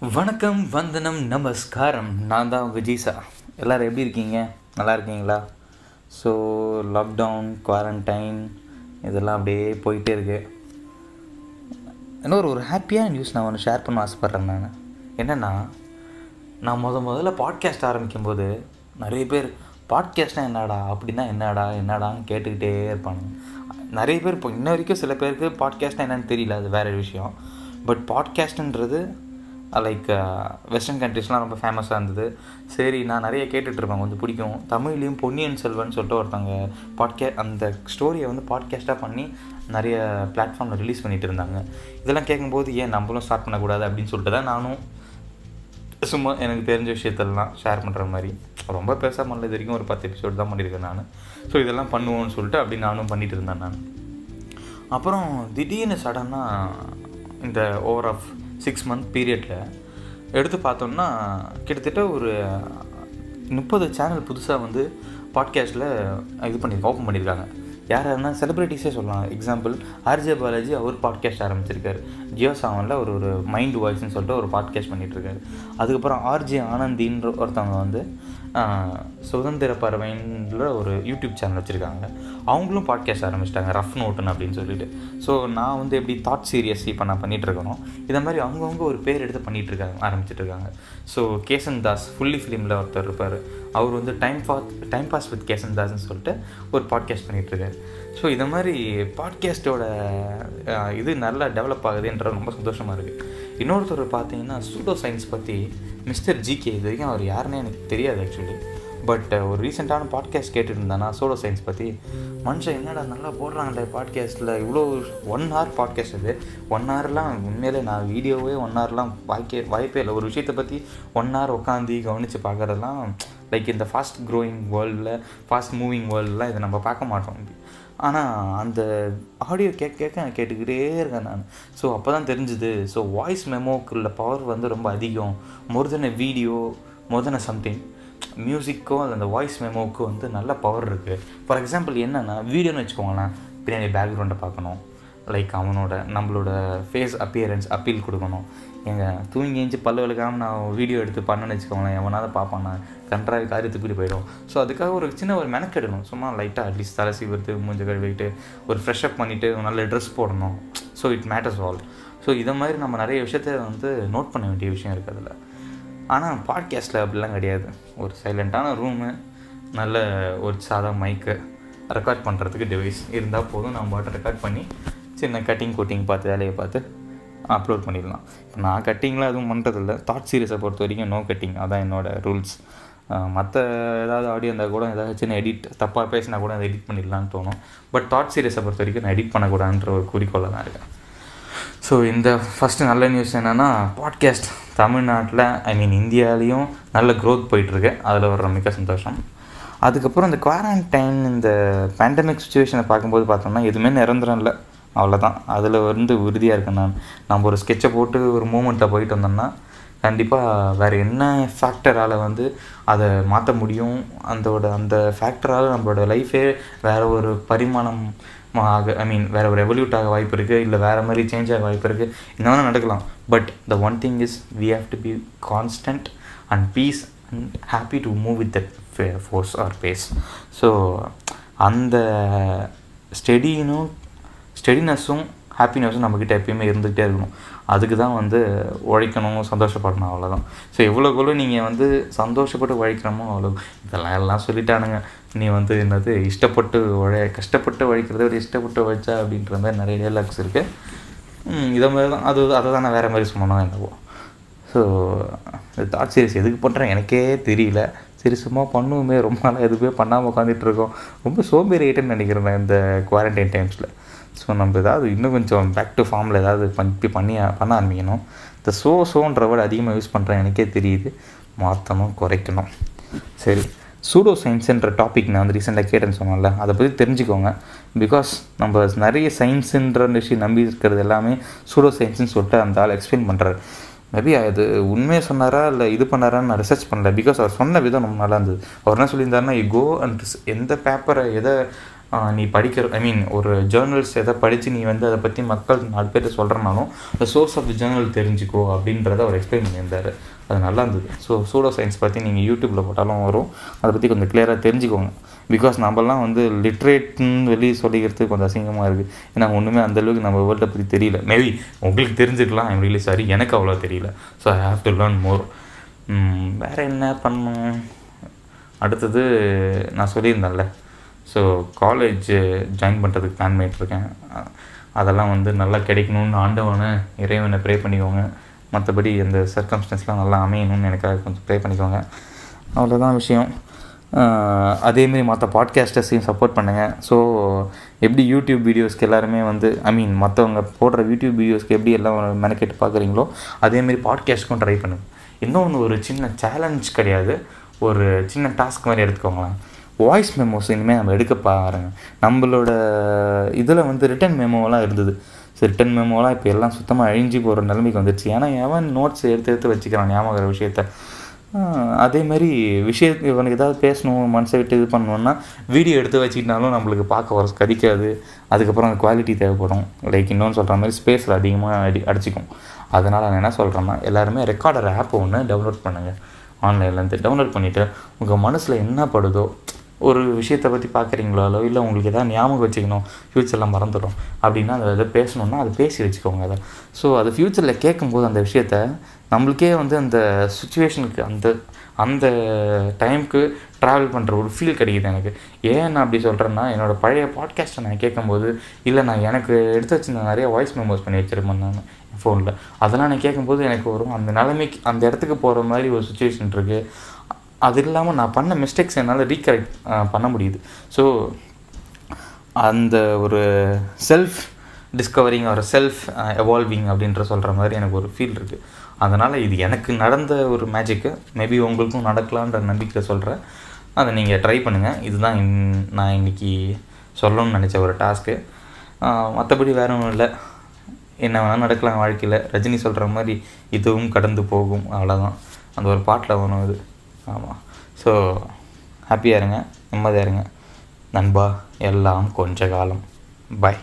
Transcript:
வணக்கம் வந்தனம் நமஸ்காரம். நான் தான் உங்கள் ஜீசா. எல்லோரும் எப்படி இருக்கீங்க? நல்லா இருக்கீங்களா? ஸோ லாக்டவுன் குவாரண்டைன் இதெல்லாம் அப்படியே போயிட்டே இருக்கு. இன்னொரு ஒரு ஹாப்பியான நியூஸ் நான் ஒன்று ஷேர் பண்ண ஆசைப்பட்றேன் நான். என்னென்னா நான் முத முதல்ல பாட்காஸ்ட் ஆரம்பிக்கும் போது நிறைய பேர் பாட்காஸ்ட்னா என்னடா? அப்படின்னா என்னடா? என்னடான்னு கேட்டுக்கிட்டே இருப்பாங்க. நிறைய பேர் இப்போ இன்ன வரைக்கும் சில பேருக்கு பாட்காஸ்ட்னா என்னன்னு தெரியல அது வேறு விஷயம். பட் பாட்காஸ்ட்டுன்றது லைக் வெஸ்டர்ன் கண்ட்ரிஸ்லாம் ரொம்ப ஃபேமஸாக இருந்தது. சரி நான் நிறைய கேட்டுட்ருப்பேன் கொஞ்சம் பிடிக்கும். தமிழ்லேயும் பொன்னியின் செல்வன் சொல்லிட்டு ஒருத்தவங்க பாட்கே அந்த ஸ்டோரியை வந்து பாட்காஸ்ட்டாக பண்ணி நிறைய பிளாட்ஃபார்மில் ரிலீஸ் பண்ணிகிட்டு இருந்தாங்க. இதெல்லாம் கேட்கும்போது ஏன் நம்மளும் ஸ்டார்ட் பண்ணக்கூடாது? அப்படின்னு சொல்லிட்டு தான் நானும் சும்மா எனக்கு தெரிஞ்ச விஷயத்தெல்லாம் ஷேர் பண்ணுற மாதிரி. ரொம்ப பெருசாக பண்ணல இது வரைக்கும் ஒரு பத்து எபிசோடு தான் பண்ணியிருக்கேன் நான். ஸோ இதெல்லாம் பண்ணுவோம்னு சொல்லிட்டு அப்படி நானும் பண்ணிகிட்டு இருந்தேன் நான். அப்புறம் திடீர்னு சடனாக இந்த ஓவர் ஆஃப் சிக்ஸ் மந்த் பீரியடில் எடுத்து பார்த்தோம்னா கிட்டத்தட்ட ஒரு முப்பது சேனல் புதுசாக வந்து பாட்காஸ்ட்டில் இது பண்ணியிருக்காங்க ஓப்பன் பண்ணியிருக்காங்க யார் யாருன்னா செலிப்ரிட்டிஸே சொல்லலாம். எக்ஸாம்பிள் ஆர்ஜே பாலாஜி அவர் பாட்காஸ்ட் ஆரம்பிச்சிருக்காரு. ஜியோ சாவனில் அவர் ஒரு மைண்ட் வாய்ஸ்னு சொல்லிட்டு ஒரு பாட்காஸ்ட் பண்ணிகிட்ருக்காரு அதுக்கப்புறம் ஆர்ஜே ஆனந்தின்ற ஒருத்தவங்க வந்து சுதந்திர பறவைன்ற ஒரு யூடியூப் சேனல் வச்சுருக்காங்க. அவங்களும் பாட்காஸ்ட் ஆரம்பிச்சிட்டாங்க ரஃப் நோட்டுன்னு அப்படின்னு சொல்லிட்டு. ஸோ நான் வந்து எப்படி தாட் சீரியஸ் இப்போ நான் பண்ணிகிட்டு இருக்கணும் இதை மாதிரி அவங்கவுங்க ஒரு பேர் எடுத்து பண்ணிகிட்டு இருக்காங்க. ஸோ கேசன் தாஸ் ஃபுல்லி ஃபிலிமில் ஒருத்தர் இருப்பார். அவர் வந்து time pass time pass with Kesan தாஸ்ன்னு சொல்லிட்டு ஒரு பாட்காஸ்ட் பண்ணிகிட்ருக்காரு ஸோ இதை மாதிரி பாட்காஸ்ட்டோட இது நல்லா டெவலப் ஆகுதுன்ற ரொம்ப சந்தோஷமாக இருக்குது இன்னொருத்தர் பார்த்தீங்கன்னா சூடோ சயின்ஸ் பற்றி மிஸ்டர் ஜிகே இது வரைக்கும் அவர் யாருன்னே எனக்கு தெரியாது ஆக்சுவலி பட் ஒரு ரீசெண்டான பாட்காஸ்ட் கேட்டுட்டு இருந்தானா சோலோ சயின்ஸ் பற்றி மனுஷன் என்னடா நல்லா போடுறாங்களே பாட்காஸ்ட்டில் இவ்வளோ ஒன் ஹவர் பாட்காஸ்ட் அது. ஒன் ஹவர்லாம் உண்மையிலே நான் வீடியோவே ஒன் ஹவர்லாம் வாய்க்கே வாய்ப்பே இல்லை. ஒரு விஷயத்தை பற்றி ஒன் ஹவர் உட்காந்து கவனித்து பார்க்குறதெல்லாம் லைக் இந்த ஃபாஸ்ட் க்ரோயிங் வேர்ல்டில் ஃபாஸ்ட் மூவிங் வேர்ல்டெலாம் இதை நம்ம பார்க்க மாட்டோம். ஆனால் அந்த ஆடியோ கேட்க கேட்க நான் கேட்டுக்கிட்டே இருக்கேன் நான். ஸோ அப்போ தான் தெரிஞ்சுது. ஸோ வாய்ஸ் மெமோக்குள்ள பவர் வந்து ரொம்ப அதிகம். மோர் தென் வீடியோ மோர் தென் சம்திங் மியூசிக்கும் அது அந்த வாய்ஸ் மெமோவுக்கும் வந்து நல்ல பவர் இருக்குது ஃபார் எக்ஸாம்பிள் என்னென்னா வீடியோன்னு வச்சுக்கோங்களேன். பின்னாடி பேக்ரவுண்டை பார்க்கணும். லைக் அவனோட நம்மளோட ஃபேஸ் அப்பியரன்ஸ் அப்பீல் கொடுக்கணும். எங்கள் தூங்கி எழுந்து பல்லு விளக்காமல் நான் வீடியோ எடுத்து பண்ணேன்னு வச்சுக்கோங்களேன் எவனாவது பார்ப்பான் நான் கன்றாவி காரி துப்பிட்டு போயிடும். ஸோ அதுக்காக ஒரு சின்ன ஒரு மெனக்கெடணும். சும்மா லைட்டாக அட்லீஸ்ட் தலை சீவிட்டு மூஞ்ச கழுவிட்டு ஒரு ஃப்ரெஷ்அப் பண்ணிவிட்டு நல்ல ட்ரெஸ் போடணும். So it matters also இதை மாதிரி நம்ம நிறைய விஷயத்த வந்து நோட் பண்ண வேண்டிய விஷயம் இருக்குது அதில். ஆனால் பாட்காஸ்ட்டில் அப்படிலாம் கிடையாது. ஒரு சைலண்ட்டான ரூமு நல்ல ஒரு சாதா மைக்கு ரெக்கார்ட் பண்ணுறதுக்கு டிவைஸ் இருந்தால் போதும். நம்ம பாட்டை ரெக்கார்ட் பண்ணி சின்ன கட்டிங் கோட்டிங் பார்த்து வேலையை பார்த்து அப்லோட் பண்ணிடலாம். இப்போ நான் கட்டிங்லாம் எதுவும் பண்ணுறதில்ல தாட் சீரியஸை பொறுத்த வரைக்கும் நோ கட்டிங் அதான் என்னோடய ரூல்ஸ் மற்ற ஏதாவது ஆடியோ இருந்தால் கூட ஏதாவது சின்ன எடிட் தப்பாக பேசினா கூட அதை எடிட் பண்ணிடலான்னு தோணும். பட் தாட் சீரியஸை பொறுத்த வரைக்கும் நான் எடிட் பண்ணக்கூடாதுன்ற ஒரு குறிக்கோளில் தான் இருக்கேன். ஸோ இந்த ஃபஸ்ட்டு நல்ல நியூஸ் என்னென்னா பாட்காஸ்ட் தமிழ்நாட்டில் ஐ மீன் இந்தியாலேயும் நல்ல க்ரோத் போயிட்டுருக்கு. அதில் வர்ற மிக சந்தோஷம். அதுக்கப்புறம் இந்த குவாரண்டைன் இந்த பேண்டமிக் சுச்சுவேஷனை பார்க்கும்போது பார்த்தோம்னா எதுவுமே நிரந்தரம் இல்லை. அவ்வளோதான் அதில் வந்து உறுதியாக இருக்கேன் நான். நம்ம ஒரு ஸ்கெட்சை போட்டு ஒரு மூமெண்ட்டில் போயிட்டு வந்தோம்னா கண்டிப்பாக வேறு என்ன ஃபேக்டரால் வந்து அதை மாற்ற முடியும்? அந்தோட அந்த ஃபேக்டரால் நம்மளோட லைஃபே வேறு ஒரு பரிமாணம் ஆக ஐ மீன் வேறு ஒரு ரெவல்யூட் ஆக வாய்ப்பு இருக்குது இல்லை வேறு மாதிரி சேஞ்ச் ஆக வாய்ப்பு இருக்குது இந்த மாதிரி நடக்கலாம். But the one thing is we have to be constant and peace and happy to move with that force or pace so அந்த ஸ்டெடினும் ஸ்டெடினஸும் ஹாப்பினஸும் நம்மக்கிட்ட எப்பயுமே இருந்துகிட்டே இருக்கணும். அதுக்கு தான் வந்து உழைக்கணும் சந்தோஷப்படணும் அவ்வளோதான் ஸோ எவ்வளோக்குள்ள நீங்கள் வந்து சந்தோஷப்பட்டு உழைக்கிறோமோ அவ்வளோ இதெல்லாம் எல்லாம் சொல்லிட்டானுங்க. நீ வந்து என்னது இஷ்டப்பட்டு உழை கஷ்டப்பட்டு உழைக்கிறத ஒரு இஷ்டப்பட்டு உழைச்சா அப்படின்ற மாதிரி நிறைய டைலாக்ஸ் இருக்குது இதை மாதிரி தான் அது அதை தான் நான் வேறு மாதிரி சொன்னோம் என்னவோ. ஸோ இந்த தாட் சீரிஸ் எதுக்கு பண்ணுறேன் எனக்கே தெரியல. சரி சும்மா பண்ணுவோமே ரொம்ப நாளாக எதுவுமே பண்ணாமல் உட்காந்துட்டு இருக்கோம். ரொம்ப சோம்பேறி ஐட்டம்னு நினைக்கிறேன் இந்த குவாரண்டைன் டைம்ஸில் ஸோ நம்ம ஏதாவது இன்னும் கொஞ்சம் பேக் டு ஃபார்மில் ஏதாவது பண்ணி பண்ணி பண்ண ஆரம்பிக்கணும். இந்த ஸோ ஸோன்ற வேர்டு அதிகமாக யூஸ் பண்ணுறேன் எனக்கே தெரியுது. மாற்றணும் குறைக்கணும். சரி. சூடோ சயின்ஸுன்ற டாபிக் நான் வந்து ரீசெண்டாக கேட்டேன்னு சொன்னேன்ல அதை பற்றி தெரிஞ்சுக்கோங்க. பிகாஸ் நம்ம நிறைய சயின்ஸுன்ற விஷயம் நம்பி இருக்கிறது எல்லாமே சூடோ சயின்ஸுன்னு சொல்லிட்டு அந்த ஆள் எக்ஸ்பிளைன் பண்ணுறாரு மேபி அது உண்மையை சொன்னாரா இல்லை இது பண்ணாரான்னு நான் ரிசர்ச் பண்ணல. பிகாஸ் அவர் சொன்ன விதம் ரொம்ப நல்லா இருந்தது. அவர் என்ன சொல்லியிருந்தாருன்னா கோ அண்ட் எந்த பேப்பரை எதை நீ படிக்கிற ஐ மீன் ஒரு ஜேர்னல்ஸ் எதை படித்து நீ வந்து அதை பற்றி மக்கள் நாலு பேர்ட்ட சொல்கிறனாலும் அந்த சோர்ஸ் ஆஃப் தி ஜேர்னல் தெரிஞ்சுக்கோ அப்படின்றத அவர் எக்ஸ்பிளைன் பண்ணியிருந்தார். அது நல்லா இருந்தது. ஸோ சூடோ சயின்ஸ் பற்றி நீங்கள் யூடியூப்பில் போட்டாலும் வரும். அதை பற்றி கொஞ்சம் கிளியராக தெரிஞ்சுக்கோங்க. பிகாஸ் நம்மலாம் வந்து லிட்ரேட்னு வெளியே சொல்லிக்கிறதுக்கு கொஞ்சம் அசிங்கமாக இருக்குது ஏன்னா ஒன்றுமே அந்தளவுக்கு நம்ம வேர்ல்டை பற்றி தெரியல. மேபி உங்களுக்கு தெரிஞ்சுக்கலாம் ஐம் ரியலி சாரி எனக்கு அவ்வளோ தெரியல. So I have to learn more வேறு என்ன பண்ணணும்? அடுத்தது நான் சொல்லியிருந்தேன்ல. ஸோ காலேஜ் ஜாயின் பண்ணுறதுக்கு பிளான் பண்ணிகிட்ருக்கேன் அதெல்லாம் வந்து நல்லா கிடைக்கணும்னு ஆண்டவனை இறைவனை ப்ரே பண்ணிக்கோங்க. மற்றபடி அந்த சர்க்கம்ஸ்டன்ஸ்லாம் நல்லா அமையணும்னு எனக்காக கொஞ்சம் ப்ரே பண்ணிக்கோங்க. அவ்வளோதான் விஷயம். அதேமாரி மற்ற பாட்காஸ்டர்ஸையும் சப்போர்ட் பண்ணுங்கள் ஸோ எப்படி யூடியூப் வீடியோஸ்க்கு எல்லாருமே வந்து ஐ மீன் மற்றவங்க போடுற யூடியூப் வீடியோஸ்க்கு எப்படி எல்லாம் மெனக்கெட்டு பார்க்குறீங்களோ அதேமாரி பாட்காஸ்ட்க்கும் ட்ரை பண்ணுங்கள் இன்னொன்று ஒரு சின்ன சேலஞ்ச் கிடையாது. ஒரு சின்ன டாஸ்க் மாதிரி எடுத்துக்கோங்களேன். வாய்ஸ் மெமோஸ் இனிமேல் நம்ம எடுக்க பாருங்க. நம்மளோட இதில் வந்து ரிட்டன் மெமோலாம் இருந்தது. ஸோ ரிட்டன் மெமோலாம் இப்போ எல்லாம் சுத்தமாக அழிஞ்சு போகிற நிலைமைக்கு வந்துடுச்சு ஏன்னா எவன் நோட்ஸ் எடுத்து எடுத்து வச்சுக்கிறான் ஞாபகம் விஷயத்த? அதேமாரி விஷய இவனுக்கு ஏதாவது பேசணும் மனசை விட்டு இது பண்ணணுன்னா வீடியோ எடுத்து வச்சுக்கிட்டாலும் நம்மளுக்கு பார்க்க வர கதிக்காது அதுக்கப்புறம் அந்த குவாலிட்டி தேவைப்படும். லைக் இன்னொன்று சொல்கிற மாதிரி ஸ்பேஸில் அதிகமாக அடி அடிச்சிக்கும். அதனால் நான் என்ன சொல்கிறேன்னா எல்லாருமே ரெக்கார்டர் ஆப் ஒன்று டவுன்லோட் பண்ணுங்கள் ஆன்லைன்லேருந்து டவுன்லோட் பண்ணிவிட்டு உங்கள் மனசில் என்ன படுதோ ஒரு விஷயத்தை பற்றி பார்க்குறீங்களோ இல்லை உங்களுக்கு எதாவது ஞாபகம் வச்சுக்கணும் ஃப்யூச்சரில் மறந்துடும் அப்படின்னா அதை எதை பேசணுன்னா அதை பேசி வச்சுக்கோங்க அதை. ஸோ அது ஃப்யூச்சரில் கேட்கும்போது அந்த விஷயத்த நம்மளுக்கே வந்து அந்த சுச்சுவேஷனுக்கு அந்த அந்த டைமுக்கு ட்ராவல் பண்ணுற ஒரு ஃபீல் கிடைக்குது எனக்கு. ஏன் நான் அப்படி சொல்கிறேன்னா என்னோடய பழைய பாட்காஸ்ட்டை நான் கேட்கும்போது இல்லை நான் எனக்கு எடுத்து வச்சுருந்த நிறைய வாய்ஸ் மெமோஸ் பண்ணி வச்சுருப்பேன் நான் என் ஃபோனில் அதெல்லாம் நான் கேட்கும்போது எனக்கு வரும். அந்த நிலைமைக்கு அந்த இடத்துக்கு போகிற மாதிரி ஒரு சுச்சுவேஷன் இருக்குது அது இல்லாமல் நான் பண்ண மிஸ்டேக்ஸ் என்னால் ரீகரெக்ட் பண்ண முடியுது. ஸோ அந்த ஒரு செல்ஃப் டிஸ்கவரிங் ஒரு செல்ஃப் எவால்விங் அப்படின்ற சொல்கிற மாதிரி எனக்கு ஒரு ஃபீல் இருக்குது அதனால் இது எனக்கு நடந்த ஒரு மேஜிக்கு மேபி உங்களுக்கும் நடக்கலான்ற நம்பிக்கை சொல்கிறேன் அதை நீங்கள் ட்ரை பண்ணுங்கள் இதுதான் இன் நான் இன்றைக்கி சொல்லணும்னு நினச்ச ஒரு டாஸ்க்கு மற்றபடி வேற ஒன்றும் இல்லை. என்ன வேணால் நடக்கலாம் வாழ்க்கையில். ரஜினி சொல்கிற மாதிரி இதுவும் கடந்து போகும். அவ்வளோதான் அந்த ஒரு பாட்டில் வரும் இது ஆமாம் ஸோ ஹாப்பியாக இருங்க நிம்மதியாக இருங்க. நண்பா எல்லாம் கொஞ்ச காலம். பாய்